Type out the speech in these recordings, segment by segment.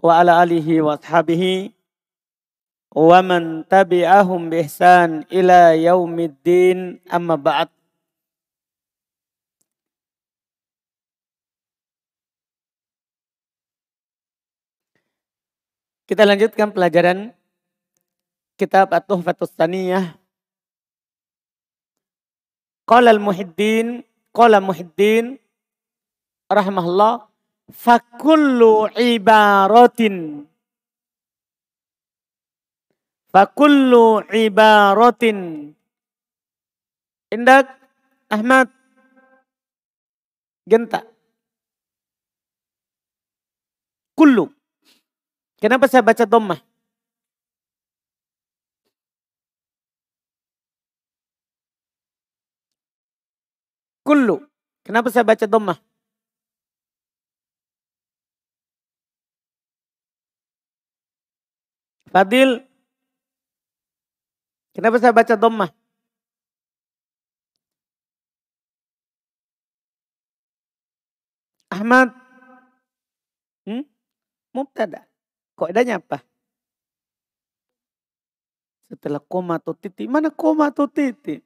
wa ala alihi wa ashabihi wa man tabi'ahum bi ihsan ila yaumiddin amma ba'd. Kita lanjutkan pelajaran kitab At-Tuhfatus Saniyah. Qala al-Muhiddin, qala Muhiddin rahimahullah fakullu ibaratin. Fakullu ibaratin. Indak Ahmad? Genta. Kullu. Kenapa saya baca dhammah? Kullu. Kenapa saya baca dhammah Fadil. Kenapa saya baca dhammah? Ahmad. Hmm? Mubtada. Adanya apa? Setelah koma atau titik. Mana koma atau titik?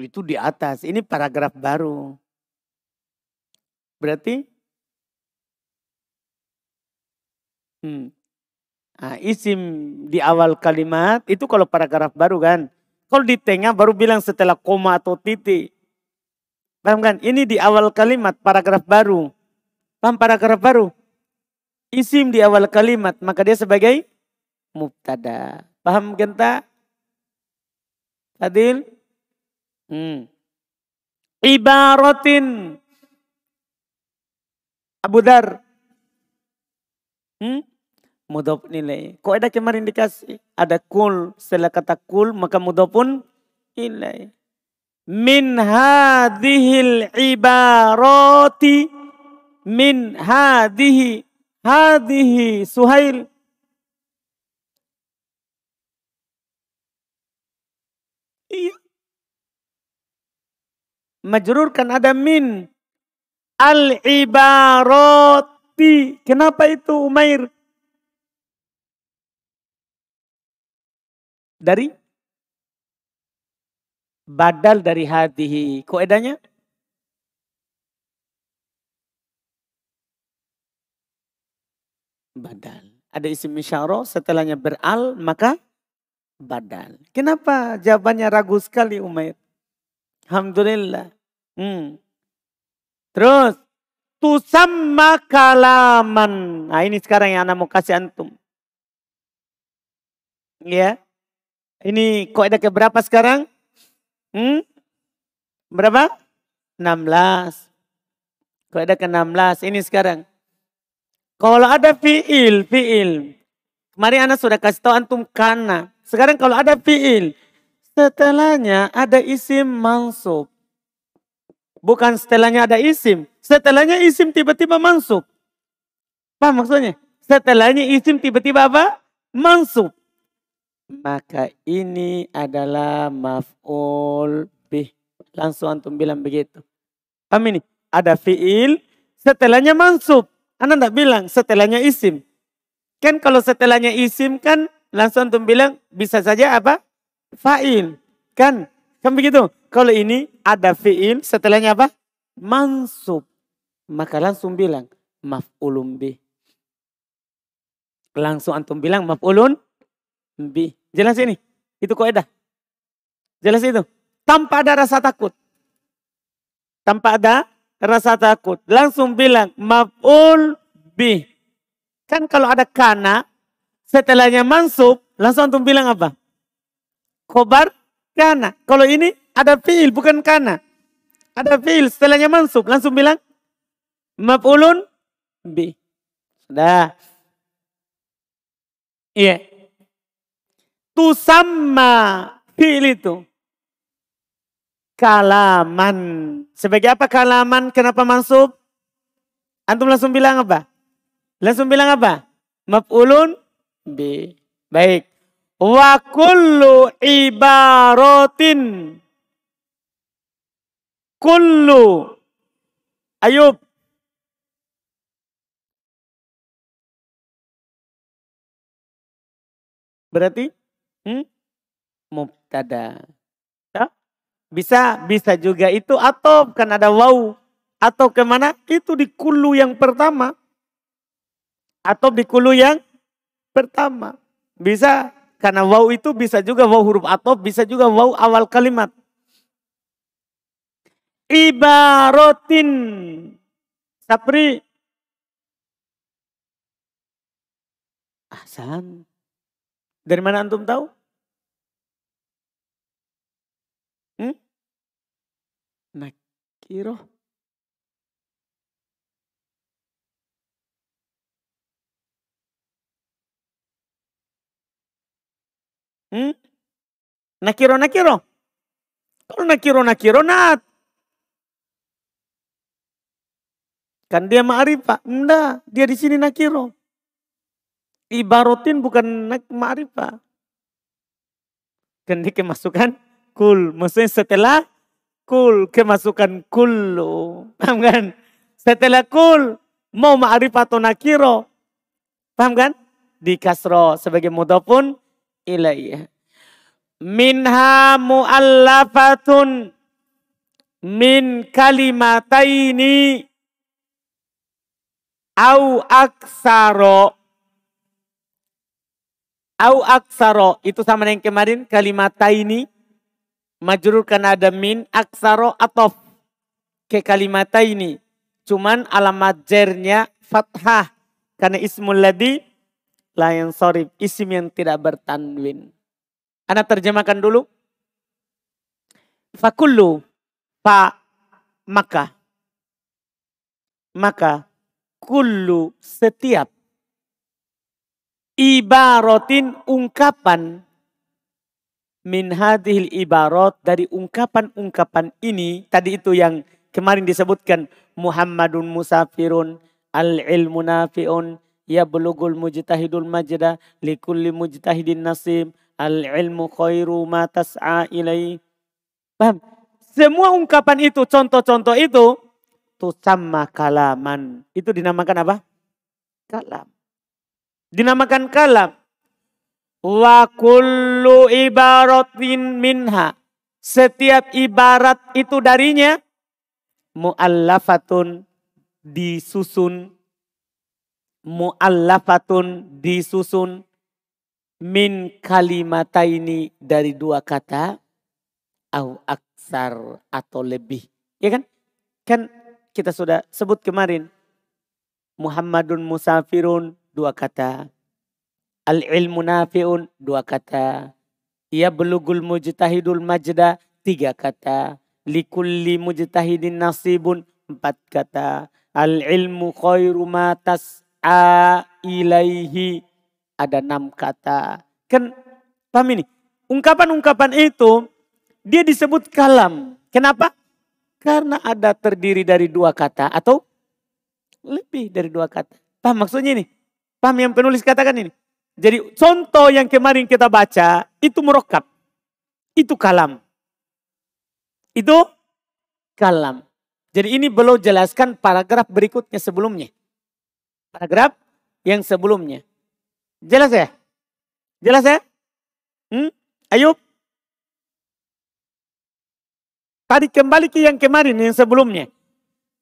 Itu di atas. Ini paragraf baru. Berarti hmm, Nah, isim di awal kalimat itu kalau paragraf baru kan. Kalau di tengah baru bilang setelah koma atau titik. Paham kan? Ini di awal kalimat paragraf baru. Paham paragraf baru? Isim di awal kalimat maka dia sebagai mubtada. Paham genta? Adil? Hmm. Ibaratin. Abu Dar. Hmm? Mudhof nilai. Kok ada kemarin dikasih? Ada kul. Setelah kata kul maka mudhof pun nilai. Min hadihil ibarati. Min hadihi. Hadihi. Suhail. Iya. Majrur kan ada min. Al-ibarati. Kenapa itu Umair? Dari badal dari hatihi. Kok edanya? Badal. Ada isim isyarah setelahnya beral maka badal. Kenapa jawabannya ragu sekali Umair? Alhamdulillah. Hmm. Terus tusamma kalaman. Nah ini sekarang yang anak mau kasih antum. Ya. Ini ada ke berapa sekarang? Hmm? Berapa? 16. Kok ada ke 16 ini sekarang. Kalau ada fiil, fiil. Kemarin anak sudah kasih tahu antum kana. Sekarang kalau ada fiil, setelahnya ada isim mansub. Bukan setelahnya ada isim. Setelahnya isim tiba-tiba mansub. Paham maksudnya? Setelahnya isim tiba-tiba apa? Mansub maka ini adalah maf'ul bih. Langsung antum bilang begitu. Paham ini? Ada fi'il, setelahnya mansub. Anda tidak bilang setelahnya isim. Kan kalau setelahnya isim kan langsung antum bilang bisa saja apa? Fa'il. Kan? Kan begitu? Kalau ini ada fi'il, setelahnya apa? Mansub. Maka langsung bilang maf'ulun bih. Langsung antum bilang maf'ulun bih. Jelas ini. Itu kaidah. Jelas itu. Tanpa ada rasa takut. Tanpa ada rasa takut. Langsung bilang maf'ul bi. Kan kalau ada kana, setelahnya mansub, langsung antum bilang apa? Khobar kana. Kalau ini ada fiil bukan kana. Ada fiil setelahnya mansub, langsung bilang maf'ulun bi. Sudah. Iya. Yeah tusamma fi'il itu kalaman. Sebagai apa kalaman? Kenapa mansub? Antum langsung bilang apa? Langsung bilang apa? Maf'ulun bi. Baik. Wa kullu ibaratin. Kullu. Ayub. Berarti? Hmm? mubtada. Ya? Bisa, bisa juga itu atau kan ada waw. Atau ke mana? Itu di kulu yang pertama. Atau di kulu yang pertama. Bisa, karena waw itu bisa juga waw huruf atau bisa juga waw awal kalimat. Ibarotin. Sapri. Ahsan. Dari mana antum tahu? Hmm? Nakiro. Hmm? Nakiro nakiro. Kalau nakiro nakiro nat. Kan dia ma'rifah. Enggak, dia di sini nakiro. Ibarotin bukan ma'rifah. Kan dia kemasukan kul. Maksudnya setelah kul, kemasukan kullu. Paham kan? Setelah kul, mau ma'rifah atau nakiro. Paham kan? Di kasro sebagai mudafun ilaih. Minha mu'allafatun min kalimataini au aksaro au aksaro itu sama dengan kemarin kalimat ini majrur karena ada min aksaro atau ke kalimat ini. Cuman alamat jernya fathah. Karena ismul ladhi layan sorry isim yang tidak bertanwin. Anda terjemahkan dulu. Fakullu fa maka. Maka kullu setiap. Ibaratin ungkapan min hadhil ibarat dari ungkapan-ungkapan ini tadi itu yang kemarin disebutkan Muhammadun musafirun al ilmu nafiun ya belugul mujtahidul majda likulli mujtahidin nasib al ilmu khairu ma tas'a ilai paham semua ungkapan itu contoh-contoh itu sama kalaman. Itu dinamakan apa? Kalam. Dinamakan kalam. Wa kullu ibaratin minha. Setiap ibarat itu darinya muallafatun disusun muallafatun disusun min kalimataini dari dua kata au aksar atau lebih. Ya kan? Kan kita sudah sebut kemarin. Muhammadun musafirun dua kata. Al-ilmu nafi'un dua kata. Ia belugul mujtahidul majda tiga kata. Likulli mujtahidin nasibun empat kata. Al-ilmu khairu ma tas'a ilaihi ada enam kata. Kan paham ini? Ungkapan-ungkapan itu dia disebut kalam. Kenapa? Karena ada terdiri dari dua kata atau lebih dari dua kata. Paham maksudnya ini? Paham yang penulis katakan ini? Jadi contoh yang kemarin kita baca itu merokap. Itu kalam. Itu kalam. Jadi ini belum jelaskan paragraf berikutnya sebelumnya. Paragraf yang sebelumnya. Jelas ya? Jelas ya? Hmm? Ayub? Tadi kembali ke yang kemarin, yang sebelumnya.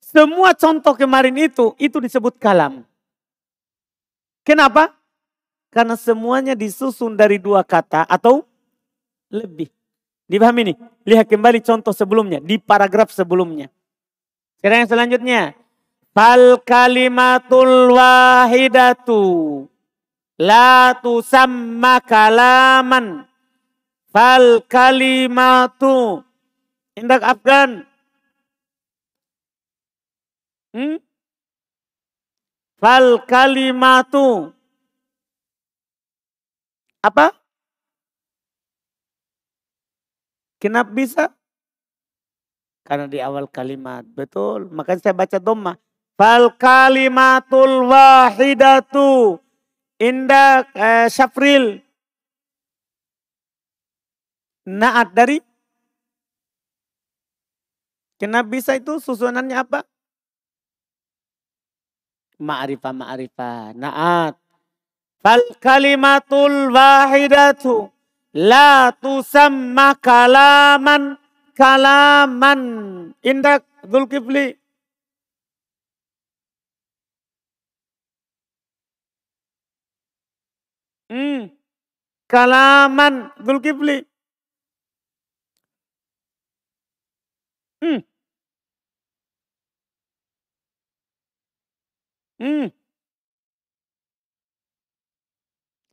Semua contoh kemarin itu, itu disebut kalam. Kenapa? Karena semuanya disusun dari dua kata atau lebih. Dipahami nih? Lihat kembali contoh sebelumnya, di paragraf sebelumnya. Sekarang yang selanjutnya. Fal kalimatul wahidatu. La tusamma kalaman. Fal kalimatu Indak Afgan. Hmm? Fal kalimatu. Apa? Kenapa bisa? Karena di awal kalimat. Betul. Makanya saya baca doma. Fal kalimatul wahidatu. Indak eh, syafril. Naat dari Kenapa bisa itu susunannya apa? Ma'rifah, ma'rifah. Naat. Fal kalimatul wahidatu la tusamma kalaman kalaman. Indak Zulkifli. Hmm. Kalaman Zulkifli. Hmm. Hmm.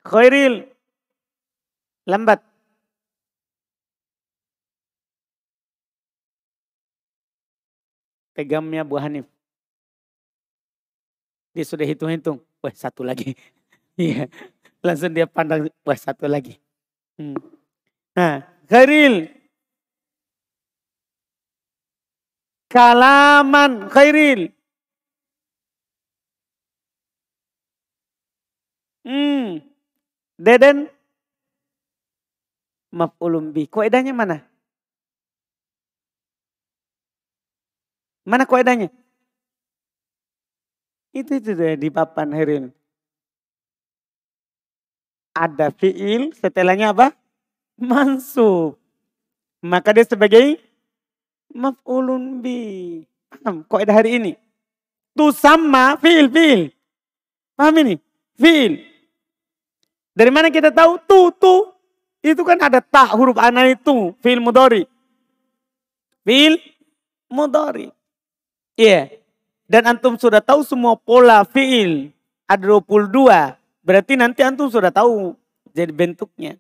Khairil. Lambat. Pegamnya Bu Hanif. Dia sudah hitung-hitung. Wah satu lagi. Iya. Langsung dia pandang. Wah satu lagi. Hmm. Nah. Khairil. Kalaman khairil. Hmm. Deden maf'ulun bi. Koedahnya mana? Mana koedahnya? Itu itu deh di papan Herin. Ada fiil, setelahnya apa? Mansub. Maka dia sebagai maf'ulun bi. Paham hari ini? Tu sama fiil, fiil. Paham ini? Fiil. Dari mana kita tahu? Tu, tu. Itu kan ada tak huruf ana itu. Fil mudori. Fil mudori. Iya. Yeah. Dan antum sudah tahu semua pola fiil. Ada 22. Berarti nanti antum sudah tahu jadi bentuknya.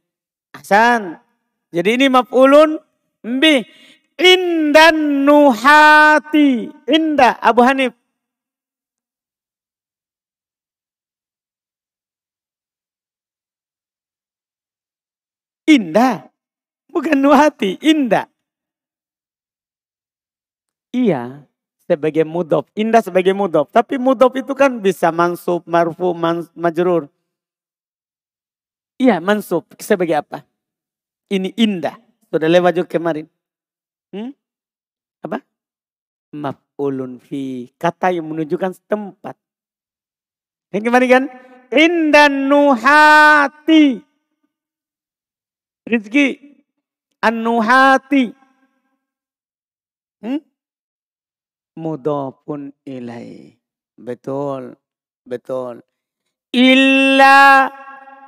Hasan. Jadi ini maf'ulun bi. Indan nuhati. Indah Abu Hanif. Indah. Bukan nuhati, indah. Iya, sebagai mudop. Indah sebagai mudop. Tapi mudop itu kan bisa mansub, marfu, mans, majrur. Iya, mansub. Sebagai apa? Ini indah. Sudah lewat juga kemarin. Hmm? Apa? Maf'ulun fi. Kata yang menunjukkan tempat. Yang kemarin kan? Indah nuhati. Rizki An-Nuhati. Hmm? Mudhafun ilai. Betul. Betul. Illa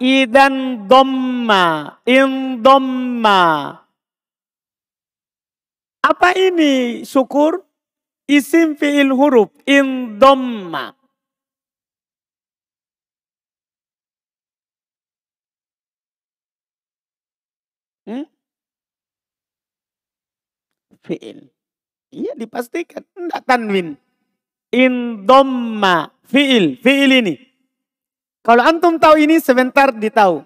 idan domma. In domma. Apa ini syukur? Isim fi'il huruf. In domma. Hmm? Fi'il. Iya dipastikan. Enggak tanwin. Indomma. Fi'il. Fi'il ini. Kalau antum tahu ini sebentar ditahu.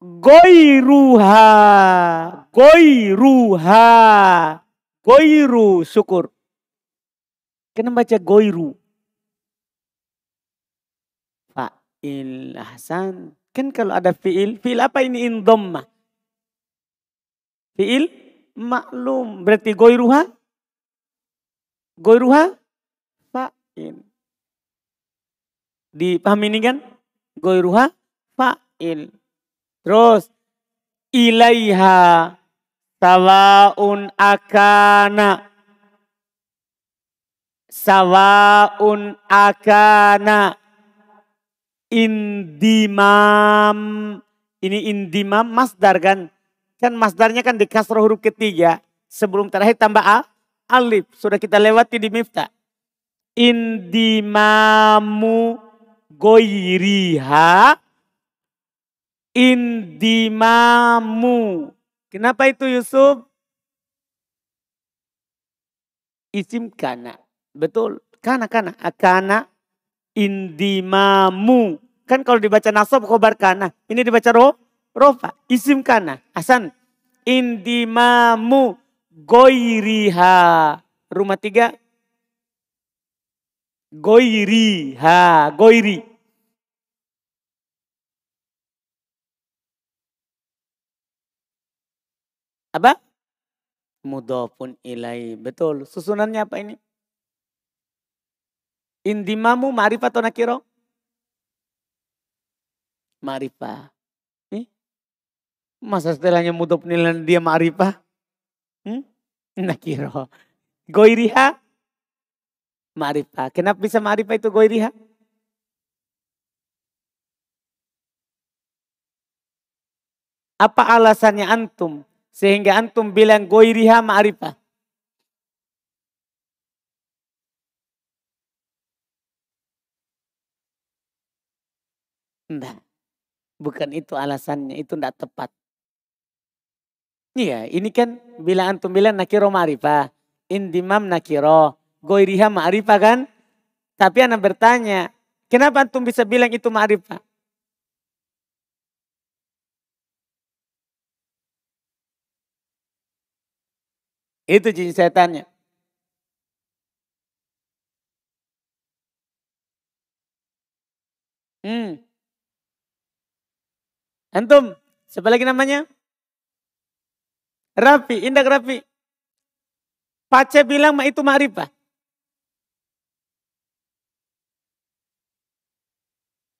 Goiruha. Goiruha. Goiru syukur. Kenapa baca goiru? Fa'il Hasan. Kan kalau ada fi'il. Fi'il apa ini indomma? Fi'il maklum. Berarti goiruha? Goiruha? Fa'il. Dipahami ini kan? Goiruha? Fa'il. Terus. Ilaiha. Sawaun akana. Sawaun akana. Indimam. Ini indimam masdar kan? Kan masdarnya kan di kasroh huruf ketiga. Sebelum terakhir tambah a, alif. Sudah kita lewati di miftah. Indimamu goiriha. Indimamu. Kenapa itu Yusuf? Isim kana. Betul. Kana, kana. Akana indimamu. Kan kalau dibaca nasab khobar kana. Ini dibaca roh rofa, isim kana, asan. Indimamu goiriha. Rumah tiga. Goiriha, goiri. Apa? Mudofun ilai. Betul. Susunannya apa ini? Indimamu ma'rifat atau nakiro? ma'rifah. Masa setelahnya mudhof nilai dia ma'rifah? Hmm? Nakiro. Goiriha ma'rifah. Kenapa bisa ma'rifah itu goiriha? Apa alasannya antum? Sehingga antum bilang goiriha ma'rifah. Enggak. Bukan itu alasannya, itu enggak tepat. Iya, ini kan bila antum bilang nakiro ma'rifah. Indimam nakiro. Goiriha ma'rifah kan? Tapi anak bertanya, kenapa antum bisa bilang itu ma'rifah? Itu jin setannya. Hmm. Antum, siapa lagi namanya? Rafi, Indah Rafi. Pace bilang itu ma'rifah.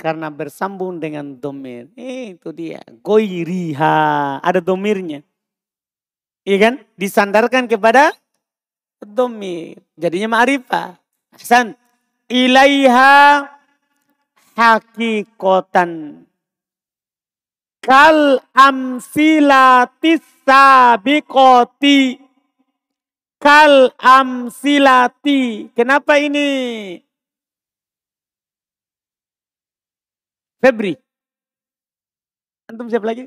Karena bersambung dengan domir. Eh, itu dia. Goiriha. Ada domirnya. Iya kan? Disandarkan kepada domir. Jadinya ma'rifah. Hasan. Ilaiha hakikotan. Kal amsilatis sabikoti. Kal amsilati. Kenapa ini? Febri. Antum siapa lagi?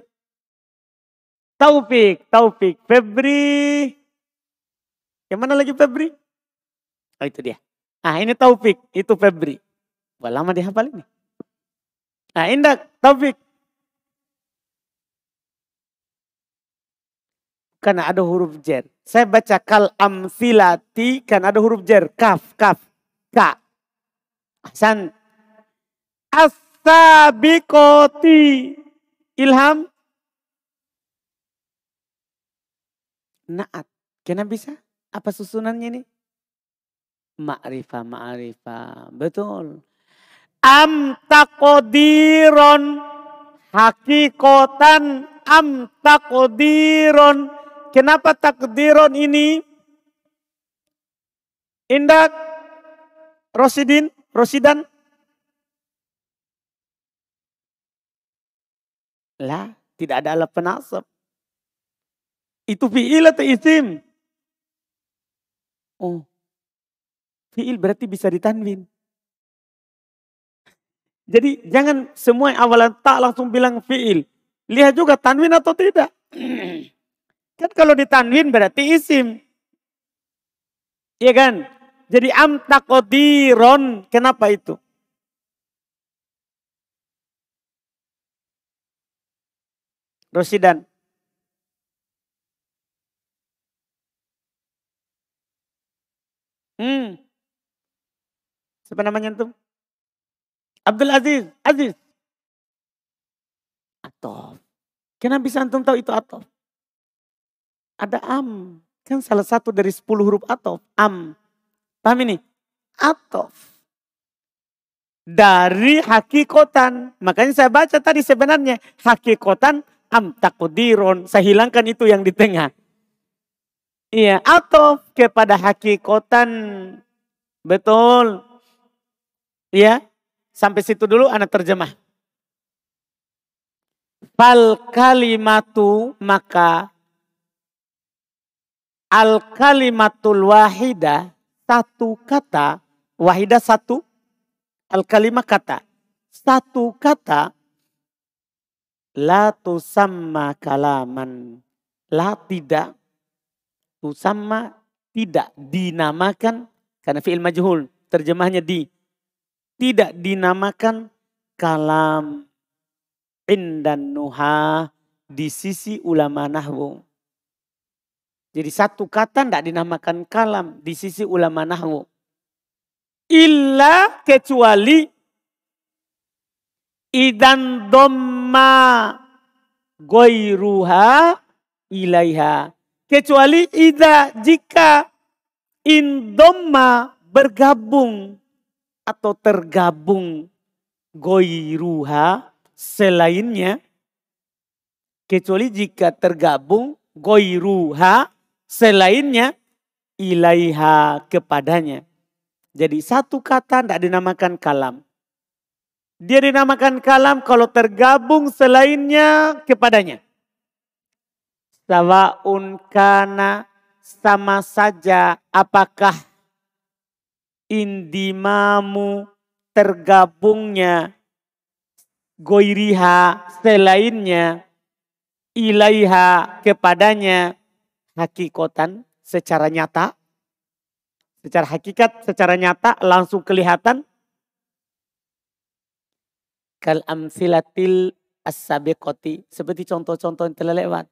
Taufik, Taufik, Febri. Yang mana lagi Febri? Oh itu dia. Ah ini Taufik, itu Febri. Wah lama dihafal ini. Nah Indak, Taufik. Karena ada huruf jer. Saya baca kal amfilati karena ada huruf jer. Kaf, kaf, ka. Hasan. As-sabiqoti. Ilham. Naat. Kenapa bisa? Apa susunannya ini? Ma'rifah, ma'rifah. Betul. Am takodiron. Hakikotan am takodiron. Kenapa takdiron ini? Indak Rosidin, Rosidan. Lah, tidak ada alat penasab. Itu fi'il atau isim? Oh. Fi'il berarti bisa ditanwin. Jadi jangan semua awalan tak langsung bilang fi'il. Lihat juga tanwin atau tidak. Kan kalau ditanwin berarti isim. Iya kan? Jadi am takodiron. Kenapa itu? Rosidan. Hmm. Siapa namanya itu? Abdul Aziz. Aziz. Atof. Kenapa bisa antum tahu itu atof? Ada am. Kan salah satu dari sepuluh huruf atof. Am. Paham ini? Atof. Dari hakikotan. Makanya saya baca tadi sebenarnya. Hakikotan am takudiron. Saya hilangkan itu yang di tengah. Iya, atau kepada hakikotan. Betul. Iya, sampai situ dulu anak terjemah. Fal kalimatu maka al kalimatul wahida satu kata. Wahida satu. Al kalimah kata. Satu kata. La tusamma kalaman. La tidak. Sama tidak dinamakan karena fi'il majhul. Terjemahnya di. Tidak dinamakan kalam. Indan nuha. Di sisi ulama nahwu. Jadi satu kata tidak dinamakan kalam di sisi ulama nahwu. Illa kecuali idan domma goiruha ilaiha Kecuali ida jika indoma bergabung atau tergabung goiruha selainnya. Kecuali jika tergabung goiruha selainnya ilaiha kepadanya. Jadi satu kata tidak dinamakan kalam. Dia dinamakan kalam kalau tergabung selainnya kepadanya. Sawaun kana sama saja apakah indimamu tergabungnya goiriha selainnya ilaiha kepadanya hakikotan secara nyata secara hakikat secara nyata langsung kelihatan. Kal amsilatil as-sabiqati seperti contoh-contoh yang telah lewat.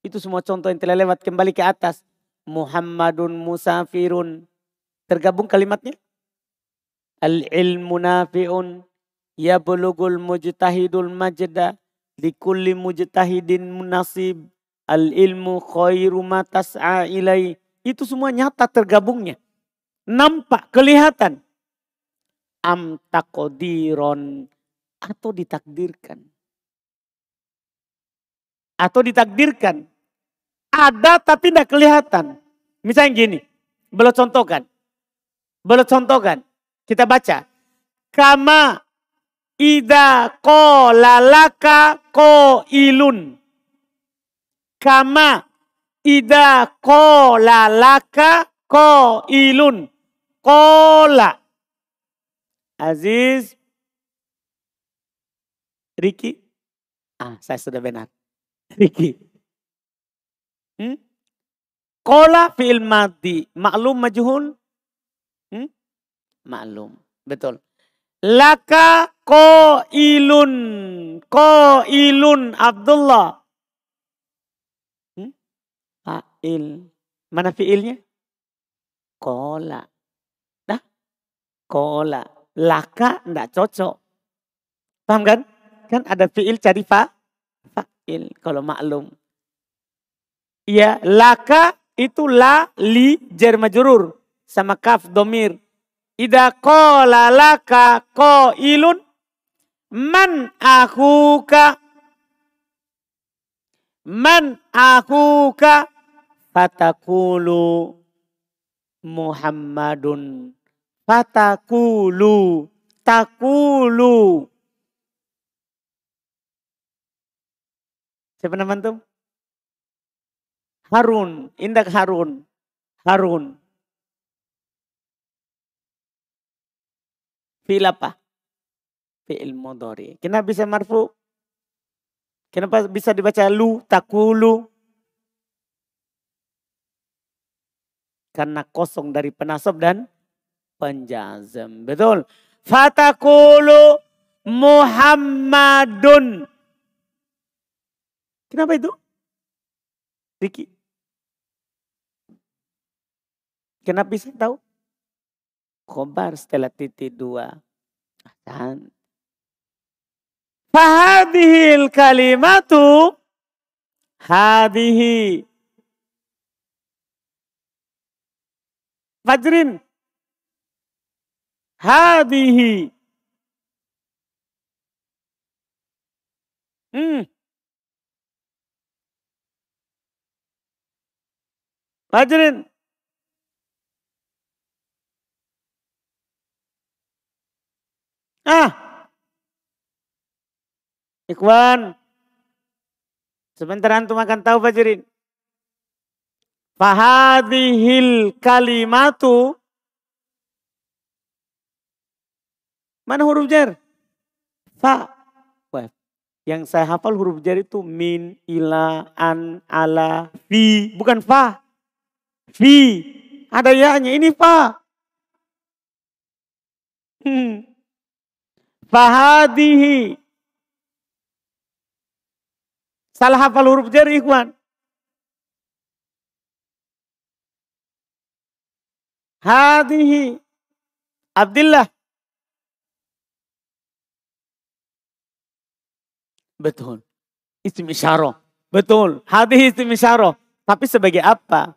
Itu semua contoh yang telah lewat kembali ke atas. Muhammadun musafirun. Tergabung kalimatnya? Al ilmu nafiun. Ya bulugul mujtahidul majda. Likulli mujtahidin munasib al ilmu khairu ma tas'a ilai. Itu semua nyata tergabungnya. Nampak kelihatan. Am takodiron atau ditakdirkan. Atau ditakdirkan. Ada tapi tidak kelihatan. Misalnya gini. Belum contohkan. Belum contohkan. Kita baca. Kama Ida ko lalaka ko ilun. Kama ida ko lalaka ko ilun. Kola. Aziz. Riki. Ah, saya sudah benar. Riki. Hmm? Kola fi'il mati. Maklum majhul. Hmm? Maklum. Betul. Laka ko ilun. Ko ilun Abdullah. Hmm? Fa'il. Mana fiilnya? Kola. Dah. Kola. Laka enggak cocok. Paham kan? Kan ada fiil cari fa. Fa'il. Kalau maklum. Iya. Laka itu la, li, jar majrur. Sama kaf, domir. Ida qala laka ilun man akuka man akuka fatakulu Muhammadun fatakulu takulu Siapa nama antum? Harun, Indak Harun. Harun. Fi'il apa? Fi'il mudhari. Kenapa bisa marfu? Kenapa bisa dibaca lu, takulu? Karena kosong dari penasab dan penjazam. Betul. Fatakulu Muhammadun. Kenapa itu? Riki. Kenapa bisa tahu? khobar setelah titik dua. Dan fahadihil kalimatu hadihi. Fajrin. Hadihi. Hmm. Fajrin. Ah. Ikhwan. Sebentar antum akan tahu Fajirin. Fahadihil kalimatu. Mana huruf jar? Fa. Wah. Yang saya hafal huruf jar itu min, ila, an, ala, fi. Bukan fa. Fi. Ada ya-nya. Ini fa. Hmm. Fahadihi. Salah hafal huruf jari ikhwan. Hadihi. Abdullah. Betul. Isim isyarah. Betul. Hadihi isim isyarah. Tapi sebagai apa?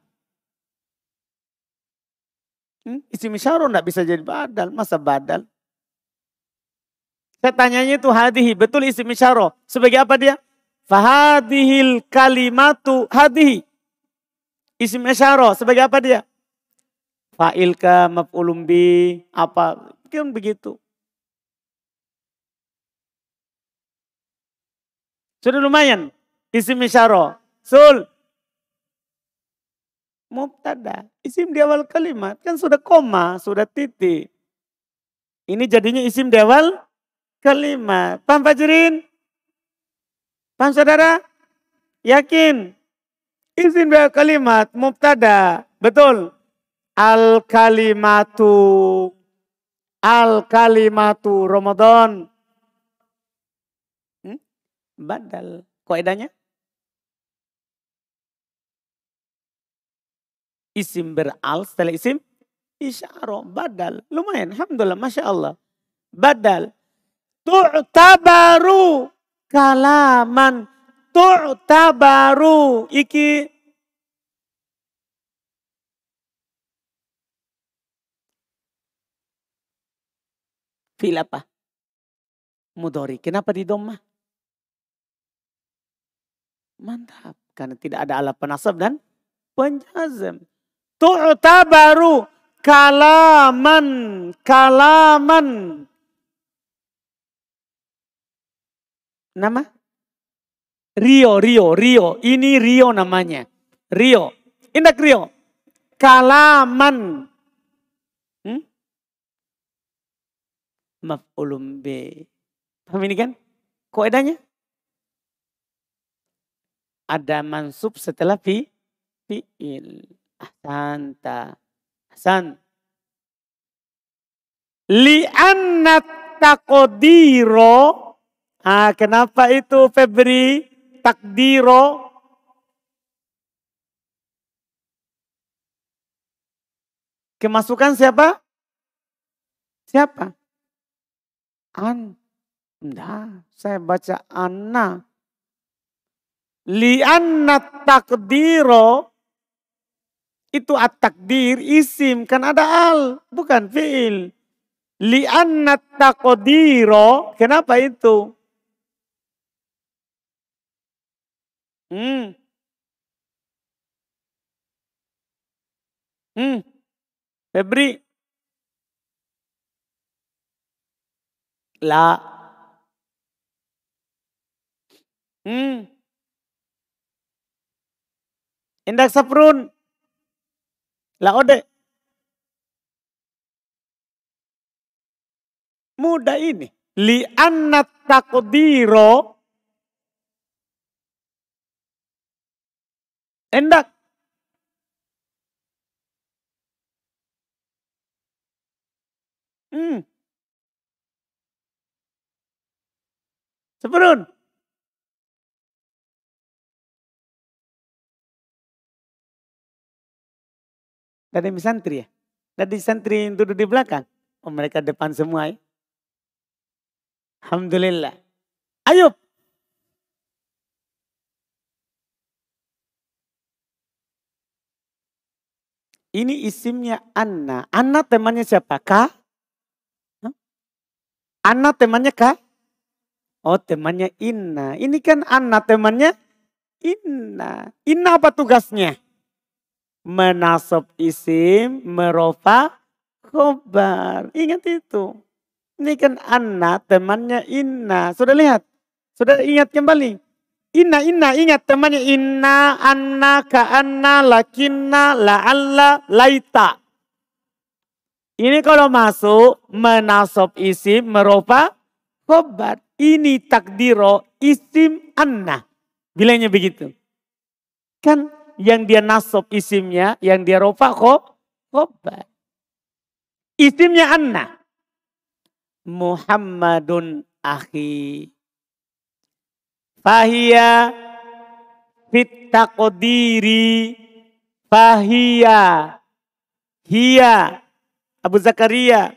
Hmm? Isim isyarah tidak bisa jadi badal. Masa badal? Saya tanyanya itu hadihi. Betul isim isyarah. Sebagai apa dia? Fahadihil kalimatu hadihi. Isim isyarah. Sebagai apa dia? Fa'il ka maf'ulum bi. Apa. Kan begitu. Sudah lumayan. Isim isyarah. Sul. Mubtada. Isim di awal kalimat. Kan sudah koma, sudah titik. Ini jadinya isim di awal kalimat. Paham Fajrin? Paham saudara? Yakin? Isim di awal kalimat. Mubtada. Betul. Al kalimatu. Al kalimatu Ramadan. Hmm? Badal. Koedanya? isim beral setelah isim isyarah badal lumayan alhamdulillah masya Allah badal tu'tabaru kalaman tu'tabaru iki fil apa mudori kenapa di domah mantap karena tidak ada alat penasab dan penjazam tu'tabaru kalaman kalaman. Nama? Rio Rio Rio. Ini Rio namanya. Rio. Indak Rio. Kalaman hmm? Maf'ulum B paham ini kan koedanya ada mansub setelah fi fi'il Ahsanta. Hasan. Li'anna takodiro. Ah, kenapa itu Febri? Takdiro. Kemasukan siapa? Siapa? An. Enggak, saya baca anna. Li'anna takdiro itu at-takdir isim kan ada al bukan fiil. Li'anna taqdiro kenapa itu? Hmm. Hmm. Febri. La. Hmm. Indak saprun. Laode. Mudah ini. Li'anna takdiro. Endak. Hmm. Seperun. Dari santri ya? Dari santri yang duduk di belakang. Oh mereka depan semua ya. Alhamdulillah. Ayub. Ini isimnya Anna. Anna temannya siapa? Ka? Anna temannya Ka? Oh temannya Inna. Ini kan Anna temannya Inna. Inna apa tugasnya? menasab isim, merofa khobar. Ingat itu. Ini kan anna temannya inna. Sudah lihat? Sudah ingat kembali? Inna, inna, ingat temannya inna, anna, ka anna, lakinna, la'alla, laita. Ini kalau masuk menasab isim, merofa khobar. Ini takdiro isim anna. Bilangnya begitu. Kan yang dia nasab isimnya, yang dia rofa khobar. Isimnya Anna. Muhammadun akhi. Fahia fit taqdiri fahia hiya Abu Zakaria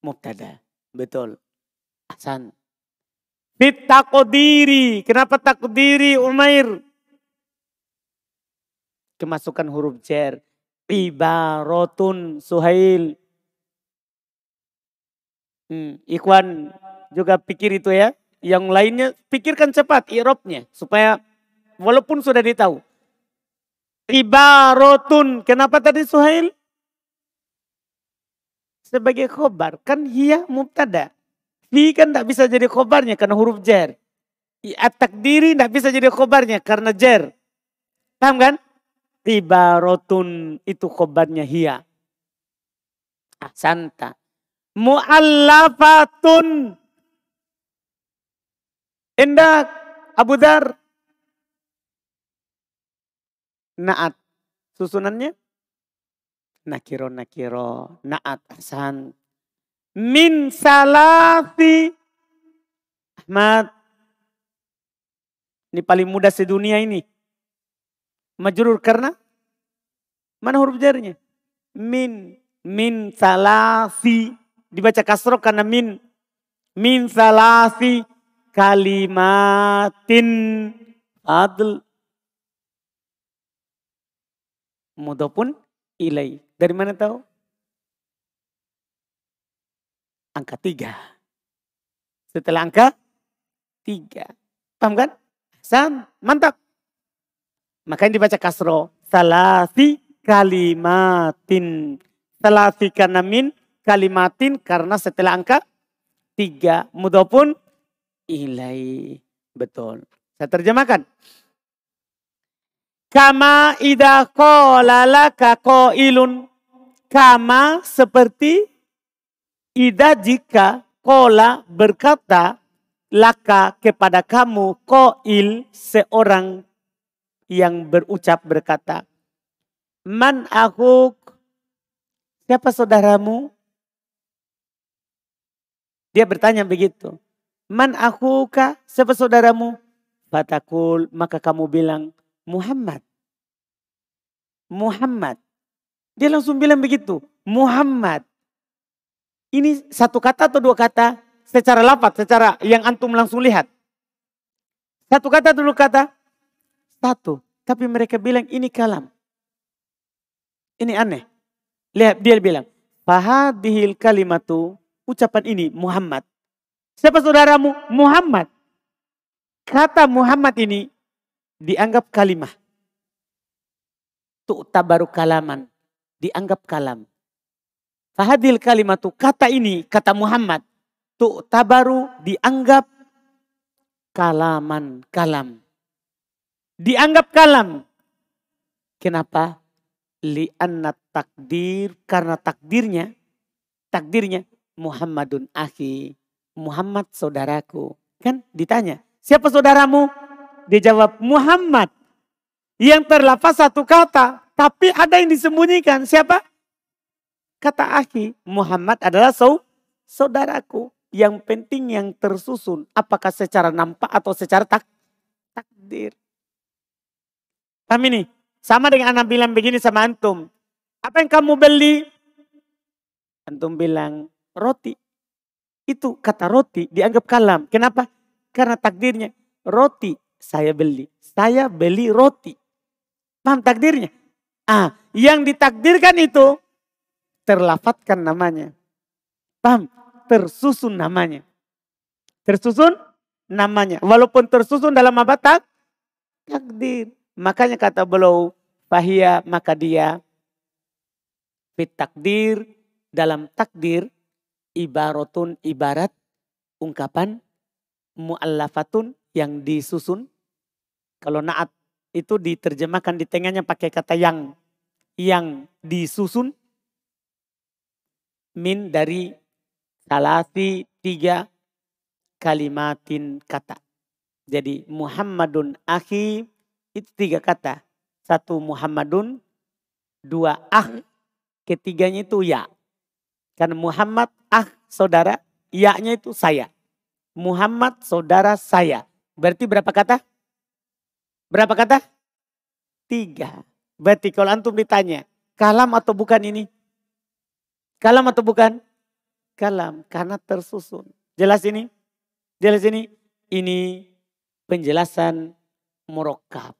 mubtada betul Hasan fit taqdiri kenapa takdiri Umair kemasukan huruf jar. Ibaratun Suhail. Hmm, Ikhwan juga pikir itu ya. Yang lainnya pikirkan cepat irobnya. Supaya walaupun sudah ditahu. Ibaratun. Kenapa tadi Suhail? Sebagai khobar. Kan hiya mubtada. Fi kan tidak bisa jadi khobarnya karena huruf jer. At-takdiri tidak bisa jadi khobarnya karena jer. Paham kan? Ibaratun itu khobarnya hiya. Santa mu'allafatun. Indah Abu Dar. Naat. Susunannya? Nakiro, nakiro. Naat, Hasan. Min salafi. Ahmad. Ini paling mudah sedunia ini. Majrur karena mana huruf jarinya? Min. Min salafi dibaca kasro karena min min salasi kalimatin adl mudopun ilai. Dari mana tahu? Angka tiga. Setelah angka tiga. Paham kan? Sam, mantap. Makanya dibaca kasro. Salasi kalimatin. Salasi karena min kalimatin karena setelah angka tiga. Mudopun ilai. Betul. Saya terjemahkan. Kama idha qala laka ilun. Kama seperti ida jika kola berkata laka kepada kamu il seorang yang berucap berkata man aku siapa saudaramu dia bertanya begitu. Man aku kah? Siapa saudaramu? Fatakul, maka kamu bilang Muhammad. Muhammad. Dia langsung bilang begitu. Muhammad. Ini satu kata atau dua kata? Secara lapat, secara yang antum langsung lihat. Satu kata dulu kata? Satu. Tapi mereka bilang ini kalam. Ini aneh. Lihat dia bilang. Fahadihil kalimatu ucapan ini Muhammad. Siapa saudaramu? Muhammad. Kata Muhammad ini dianggap kalimah. baru kalaman. Dianggap kalam. Fahadil kalimatu. Kata ini, kata Muhammad. baru dianggap kalaman, kalam. Dianggap kalam. Kenapa? Lianna takdir, karena takdirnya, takdirnya Muhammadun akhi. Muhammad saudaraku. Kan ditanya, siapa saudaramu? Dia jawab, Muhammad. Yang terlapas satu kata, tapi ada yang disembunyikan. Siapa? Kata akhi, Muhammad adalah saudaraku. Yang penting yang tersusun, apakah secara nampak atau secara tak, takdir. Paham ini? Sama dengan anak bilang begini sama antum. Apa yang kamu beli? Antum bilang, roti. Itu kata roti dianggap kalam. Kenapa? Karena takdirnya roti saya beli. Saya beli roti. Paham takdirnya? Ah, yang ditakdirkan itu terlafatkan namanya. Paham? Tersusun namanya. Tersusun namanya. Walaupun tersusun dalam apa tak? Takdir. Makanya kata beliau, Fahia maka dia fit takdir dalam takdir ibaratun ibarat ungkapan mu'allafatun yang disusun. Kalau naat itu diterjemahkan di tengahnya pakai kata yang. Yang disusun. Min dari salasi tiga kalimatin kata. Jadi Muhammadun akhi itu tiga kata. Satu Muhammadun, dua ah, ketiganya itu ya. Karena Muhammad ah saudara, yaknya itu saya. Muhammad saudara saya. Berarti berapa kata? Berapa kata? Tiga. Berarti kalau antum ditanya, kalam atau bukan ini? Kalam atau bukan? Kalam, karena tersusun. Jelas ini? Jelas ini? Ini penjelasan murokab.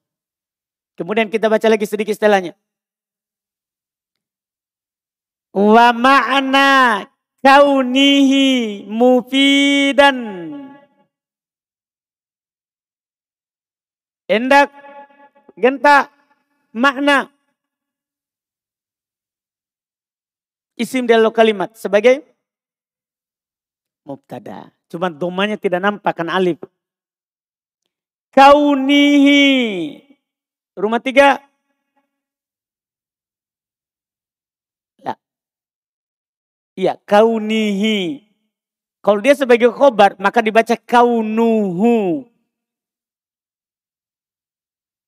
Kemudian kita baca lagi sedikit setelahnya. Wa ma'na kaunihi mufidan. Endak genta makna isim dalam kalimat sebagai mubtada. Cuma domanya tidak nampak kan alif. Kaunihi. Rumah tiga. Lah. Iya, kaunihi. Kalau dia sebagai khobar, maka dibaca kaunuhu.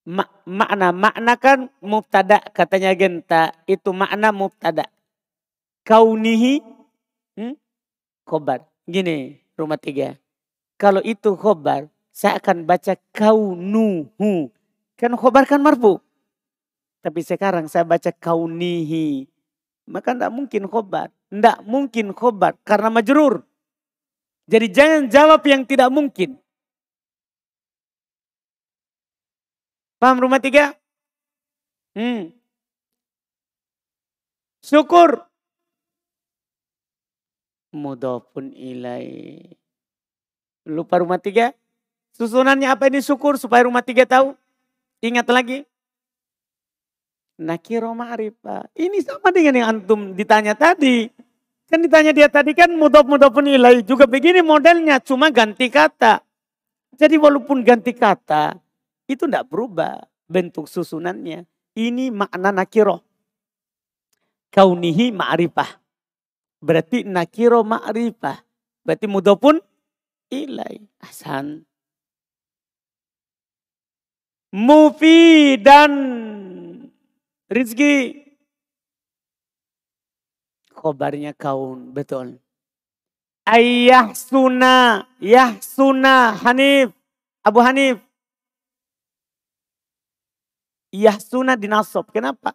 Ma makna, makna kan mubtada katanya genta. Itu makna mubtada. Kaunihi, hmm? khobar. Gini, rumah tiga. Kalau itu khobar, saya akan baca kaunuhu. Kan khobar kan marfu. Tapi sekarang saya baca kaunihi. Maka tidak mungkin khobar. Tidak mungkin khobar karena majrur. Jadi jangan jawab yang tidak mungkin. Paham rumah tiga? Hmm. Syukur. Mudofun ilai. Lupa rumah tiga? Susunannya apa ini syukur supaya rumah tiga tahu? Ingat lagi. Nakiro ma'rifah. Ini sama dengan yang antum ditanya tadi. Kan ditanya dia tadi kan mudof pun ilai juga begini modelnya cuma ganti kata. Jadi walaupun ganti kata itu tidak berubah bentuk susunannya. Ini makna nakiro. Kaunihi ma'rifah. Berarti nakiro ma'rifah. Berarti pun ilai. Hasan mufidan rizki khobarnya kaun betul ayah suna yah suna Hanif Abu Hanif yah suna dinasob kenapa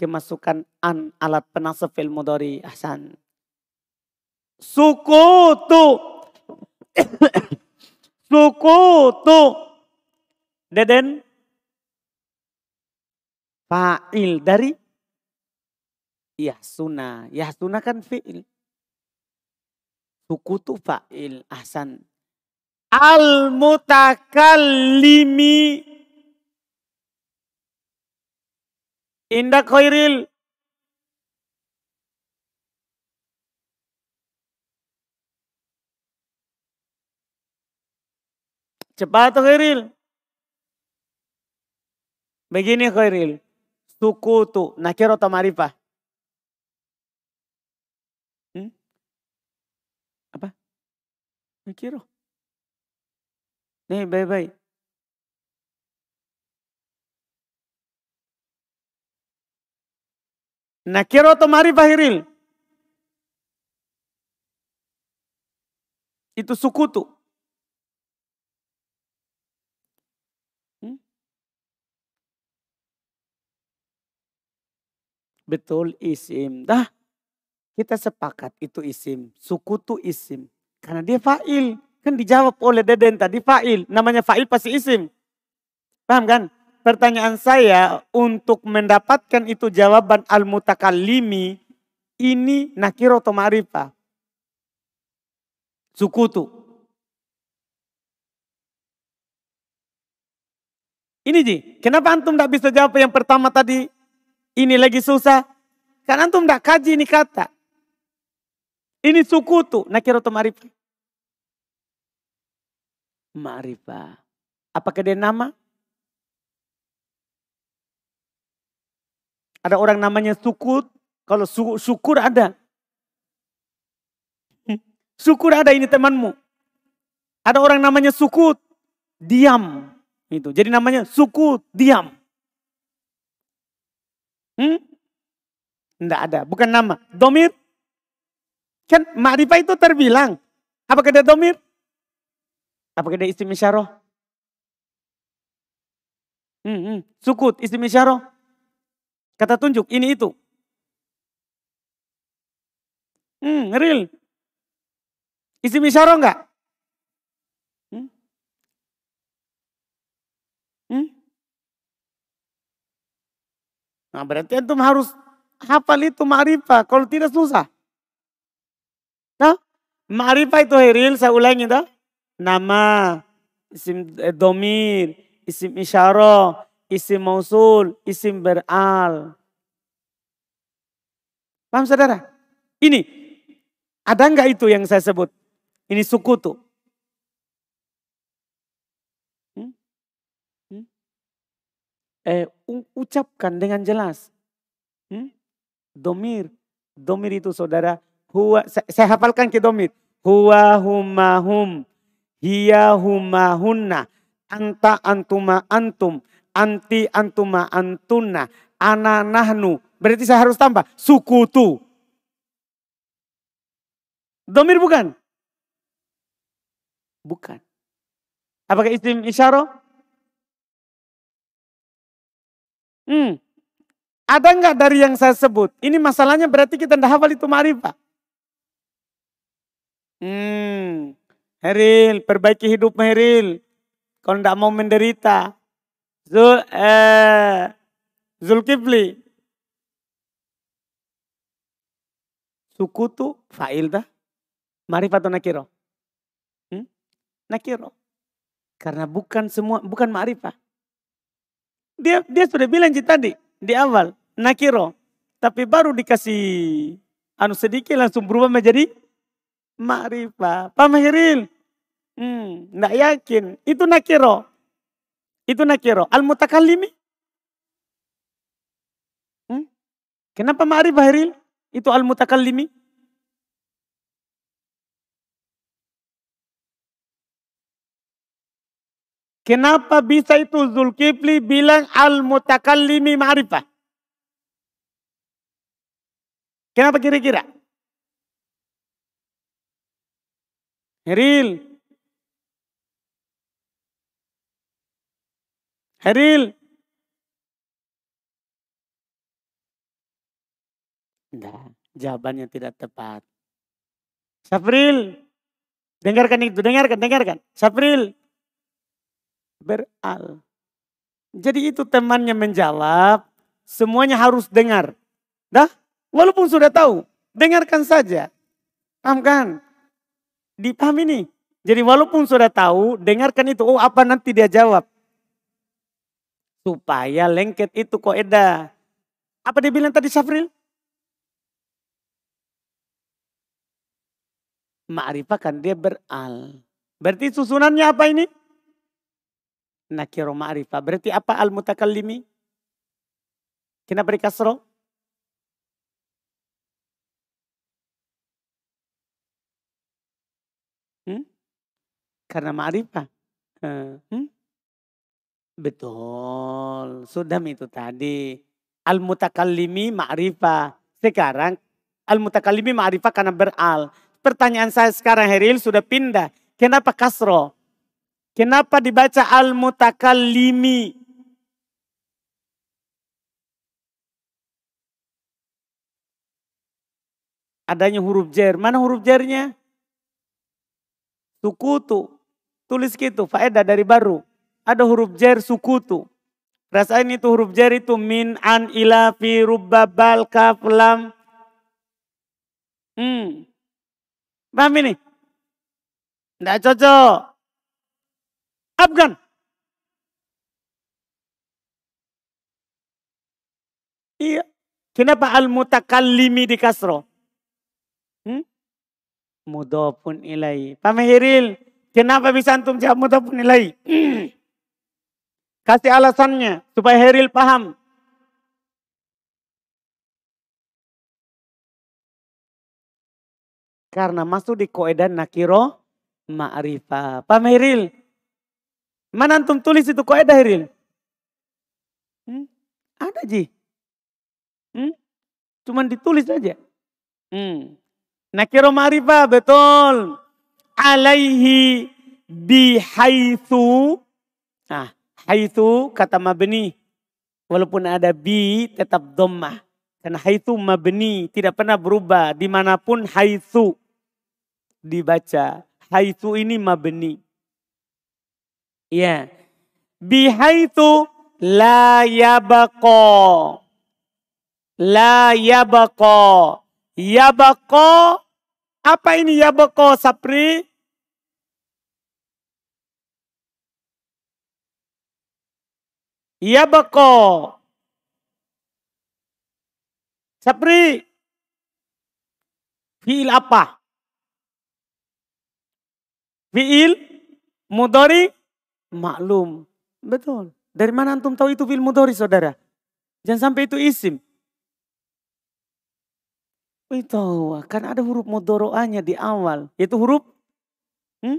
kemasukan an alat penasab fil mudori ahsan sukutu sukutu Deden fa'il dari yahsuna. Yahsuna kan fi'il. Sukutu fa'il. Ahsan. Al-mutakallimi. Indah khairil. Cepat khairil. Begini Khairil. Sukutu. Nakiro atau marifah? Hmm? Apa? Nakiro. Nih baik-baik. Nakiro atau marifah Hiril? Itu sukutu. Betul isim. Dah kita sepakat itu isim. Suku tu isim. Karena dia fa'il. Kan dijawab oleh Deden tadi fa'il. Namanya fa'il pasti isim. Paham kan? Pertanyaan saya untuk mendapatkan itu jawaban al-mutakallimi. Ini nakiro atau ma'rifah. Sukutu. Ini Ji, kenapa antum tidak bisa jawab yang pertama tadi ini lagi susah. Karena antum tidak kaji ini kata. Ini sukutu. Nakiratu ma'rifah. Ma'rifah. Apakah dia nama? Ada orang namanya sukut. Kalau su syukur ada. Syukur ada ini temanmu. Ada orang namanya sukut. Diam. Itu. Jadi namanya sukut. Diam. Hmm? Tidak ada, bukan nama. Domir. Kan ma'rifah itu terbilang. Apakah dia domir? Apakah dia isim isyarah? Hmm, hmm. Sukut, isim isyarah. Kata tunjuk, ini itu. Hmm, real. Isim isyarah enggak? Hmm? Hmm? Nah berarti antum harus hafal itu ma'rifah. Kalau tidak susah. Nah, ma'rifah itu heril, saya ulangi toh. Nama, isim eh, domir, isim isyarah, isim mausul, isim beral. Paham saudara? Ini, ada enggak itu yang saya sebut? Ini suku tuh. Hmm? Hmm? Eh, ucapkan dengan jelas. Hmm? Domir, domir itu saudara. Huwa, saya, saya hafalkan ke domir. Huwa huma hum, hiya huma hunna, anta antuma antum, anti antuma antuna, ana nahnu. Berarti saya harus tambah suku tu. Domir bukan? Bukan. Apakah isim isyara? Hmm. Ada enggak dari yang saya sebut? Ini masalahnya berarti kita tidak hafal itu ma'rifah. Hmm. Heril, perbaiki hidup Heril. Kalau tidak mau menderita. Zul, eh, Zulkifli. Suku tu fa'il dah. Marifat nakiro? Hmm? Nakiro. Karena bukan semua, bukan ma'rifah. Dia dia sudah bilang tadi di awal, nakiro. Tapi baru dikasih anu sedikit langsung berubah menjadi ma'rifah. Pak Mahiril, hmm, nggak yakin. Itu nakiro. Itu nakiro. Al-mutakallimi. Hmm? Kenapa ma'rifah Hiril? Itu al-mutakallimi. Kenapa bisa itu Zulkifli bilang al-mutakallimi ma'rifah? Kenapa kira-kira? Heril. Heril. Nah, jawabannya tidak tepat. Safril. Dengarkan itu, dengarkan, dengarkan. Safril. Beral. Jadi itu temannya menjawab, semuanya harus dengar. Dah, walaupun sudah tahu, dengarkan saja. Paham kan? Dipaham ini. Jadi walaupun sudah tahu, dengarkan itu. Oh apa nanti dia jawab. Supaya lengket itu kok eda. Apa dia bilang tadi Syafril? Ma'rifah kan dia beral. Berarti susunannya apa ini? Nakiro ma'rifah. Berarti apa al-mutakallimi? Kenapa dikasro? Hmm? Karena ma'rifah. Hmm? Betul. Sudah itu tadi. Al-mutakallimi ma'rifah. Sekarang al-mutakallimi ma'rifah karena beral. Pertanyaan saya sekarang Heril sudah pindah. Kenapa kasro? Kenapa dibaca al-mutakallimi? Adanya huruf jer. Mana huruf jernya? Sukutu. Tulis gitu, faedah dari baru. Ada huruf jer sukutu. Rasain itu huruf jer itu min, an, ila, fi, rubba, bal, kaf, lam. Hmm. Paham ini? Tidak cocok. Afgan. Iya. Kenapa al-mutakallimi di kasro? Hmm? Mudofun ilai. Pamahiril. Kenapa bisa antum jawab mudofun ilai? Hmm. Kasih alasannya supaya Heril paham. Karena masuk di koedan nakiro ma'rifah. Paham Heril? Mana antum tulis itu koedah Heril? Hmm? Ada Ji. Hmm? Cuman ditulis aja. Hmm. Nakiro ma'rifah betul. Alaihi bihaitsu. Nah, haitsu kata mabni. Walaupun ada bi tetap dhammah. Karena haitsu mabni tidak pernah berubah di mana pun haitsu dibaca. Haitsu ini mabni. Ya. Bihaitu la yabqa. La yabqa. Yabqa Apa ini ya boko sapri? Ya boko. Sapri. Fiil apa? Fiil mudori maklum. Betul. Dari mana antum tahu itu fiil mudori saudara? Jangan sampai itu isim. Itu kan ada huruf mudoro'anya di awal. Itu huruf hmm?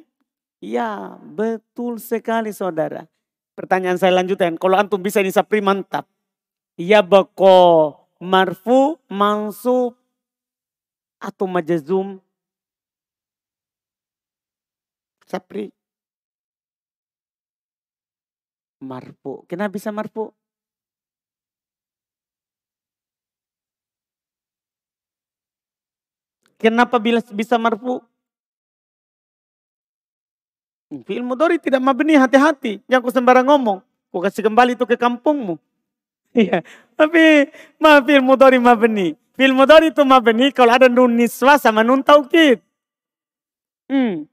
Ya, betul sekali saudara. Pertanyaan saya lanjutkan. Kalau antum bisa ini sapri mantap. Ya bako marfu mansub atau majazum sapri marfu. Kenapa bisa marfu? Kenapa bisa marfu? Fi'il mudori tidak mabni hati-hati. Jangan kau sembarang ngomong. Kau kasih kembali itu ke kampungmu. Iya. Tapi ma fi'il mudori mabni. Fi'il mudori itu mabni kalau ada nun niswa sama nun taukid. Hmm.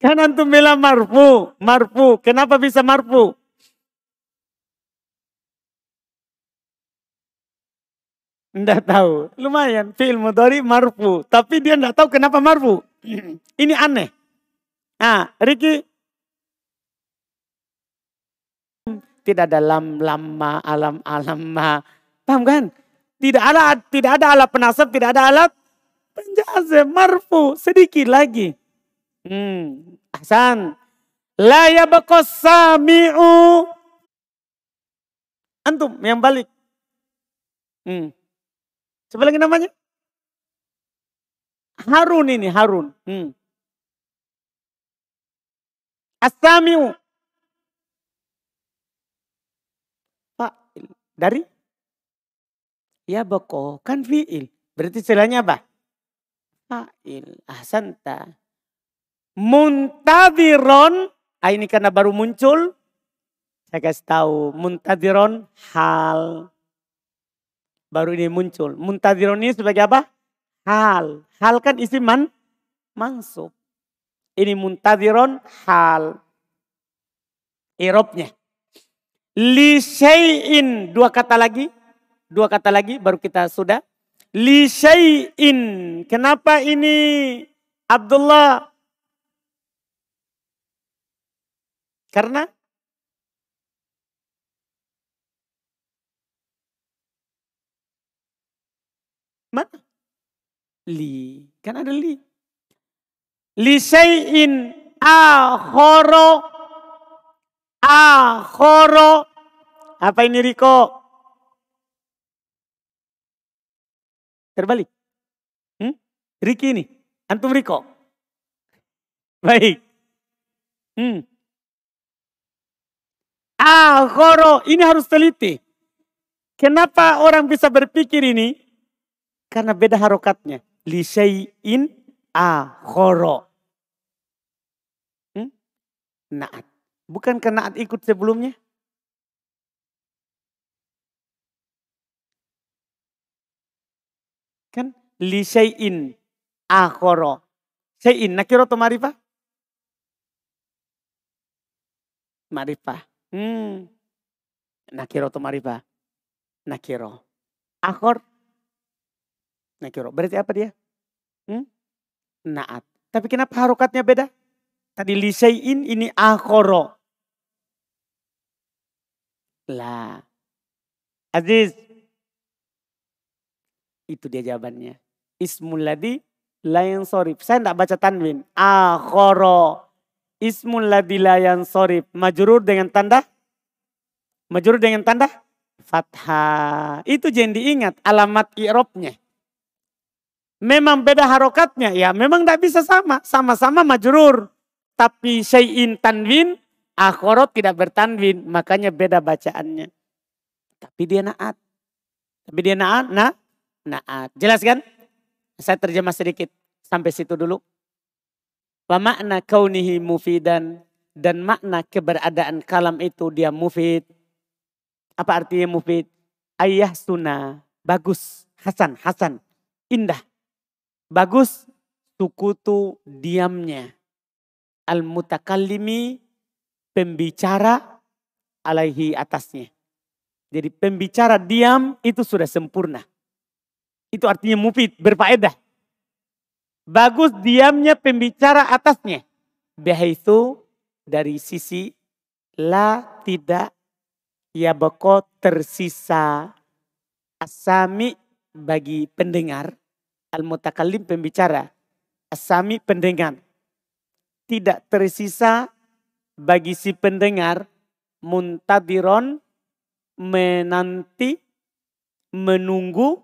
Kan antum bilang marfu, marfu. Kenapa bisa marfu? Tidak tahu. Lumayan. Fi'il mudori marfu. Tapi dia tidak tahu kenapa marfu. Ini aneh. Ah, Riki tidak ada lam lama alam alamma. Paham kan? Tidak ada tidak ada alat penasab, tidak ada alat penjazam marfu sedikit lagi. Hmm, Hasan. La yabqa sami'u. Antum yang balik. Hmm. Coba lagi namanya. Harun ini, Harun. Hmm. As-sami'u. Dari? Ya boko, kan fi'il. Berarti istilahnya apa? Fa'il. Ahsanta. Muntadiron. Ah ini karena baru muncul. Saya kasih tahu. Muntadiron hal. Baru ini muncul. Muntadiron ini sebagai apa? Hal. Hal kan isi man, mansub. Ini muntadiron hal. Irobnya. Li syai'in. Dua kata lagi. Dua kata lagi baru kita sudah. Li syai'in. Kenapa ini Abdullah? Karena mana? Li. Kan ada li. Li syai'in akhoro Akhoro. Apa ini Riko? Terbalik. Hmm? Riki ini. Antum Riko. Baik. Hmm. Akhoro. Ini harus teliti. Kenapa orang bisa berpikir ini? Karena beda harokatnya. Li syai'in akhoro. Hmm? Naat. Bukan karena ikut sebelumnya? Kan li syai'in akhara. Syai'in nakiro atau marifah? Marifah. Hmm. Nakiro atau marifah? Nakiro. Akhor. Nakiro. Berarti apa dia? Hmm? Naat. Tapi kenapa harokatnya beda? Tadi li syai'in ini akhara. Lah. Aziz. Itu dia jawabannya. Ismul ladhi layan sorif. Saya tidak baca tanwin. Akhoro. Ismul ladhi layan sorif. Majurur dengan tanda? Majurur dengan tanda? Fathah. Itu jangan diingat alamat i'robnya. Memang beda harokatnya. Ya memang tidak bisa sama. Sama-sama majurur. Tapi syai'in tanwin Akhorot tidak bertanwin, makanya beda bacaannya. Tapi dia naat. Tapi dia naat, nah, naat. Jelas kan? Saya terjemah sedikit sampai situ dulu. Wa makna kaunihi mufidan dan makna keberadaan kalam itu dia mufid. Apa artinya mufid? Ayah sunnah, bagus, hasan, hasan, indah. Bagus, sukutu diamnya. Al-mutakallimi pembicara alaihi atasnya. Jadi pembicara diam itu sudah sempurna. Itu artinya mufid, berfaedah. Bagus diamnya pembicara atasnya. Bahaitu dari sisi la tidak ya bako tersisa asami bagi pendengar. Al-mutakallim pembicara. Asami pendengar. Tidak tersisa bagi si pendengar muntadiron menanti menunggu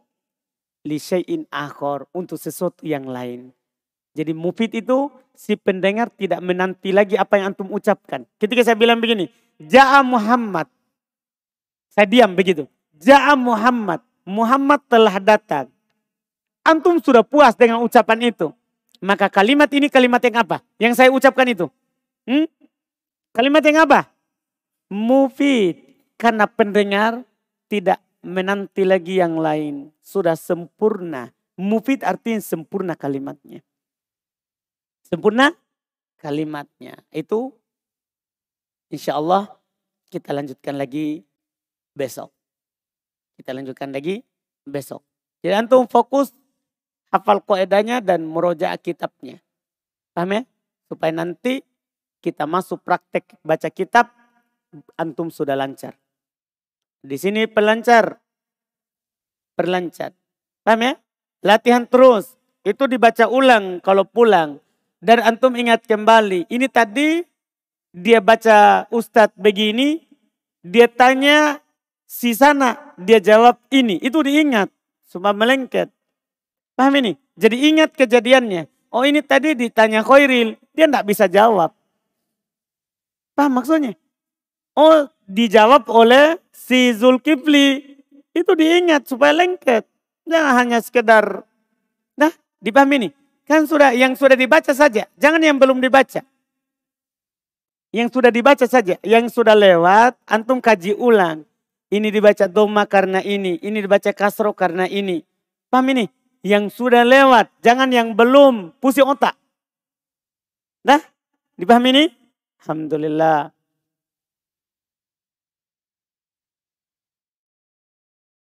lisein akhor untuk sesuatu yang lain. Jadi mufid itu si pendengar tidak menanti lagi apa yang antum ucapkan. Ketika saya bilang begini, Ja'a Muhammad. Saya diam begitu. Ja'a Muhammad. Muhammad telah datang. Antum sudah puas dengan ucapan itu. Maka kalimat ini kalimat yang apa? Yang saya ucapkan itu. Hmm? Kalimat yang apa? Mufid. Karena pendengar tidak menanti lagi yang lain. Sudah sempurna. Mufid artinya sempurna kalimatnya. Sempurna kalimatnya. Itu insya Allah kita lanjutkan lagi besok. Kita lanjutkan lagi besok. Jadi antum fokus hafal koedanya dan meroja kitabnya. Paham ya? Supaya nanti kita masuk praktek baca kitab, antum sudah lancar. Di sini pelancar. Perlancar. Paham ya? Latihan terus. Itu dibaca ulang kalau pulang. Dan antum ingat kembali. Ini tadi dia baca ustadz begini. Dia tanya si sana. Dia jawab ini. Itu diingat. Semua melengket. Paham ini? Jadi ingat kejadiannya. Oh ini tadi ditanya Khairil. Dia tidak bisa jawab. Paham maksudnya? Oh dijawab oleh si Zulkifli. Itu diingat supaya lengket. Jangan hanya sekedar. Nah dipahami ini. Kan sudah yang sudah dibaca saja. Jangan yang belum dibaca. Yang sudah dibaca saja. Yang sudah lewat, antum kaji ulang. Ini dibaca doma karena ini. Ini dibaca kasro karena ini. Paham ini? Yang sudah lewat. Jangan yang belum. Pusing otak. Dah? Dipahami ini? Alhamdulillah.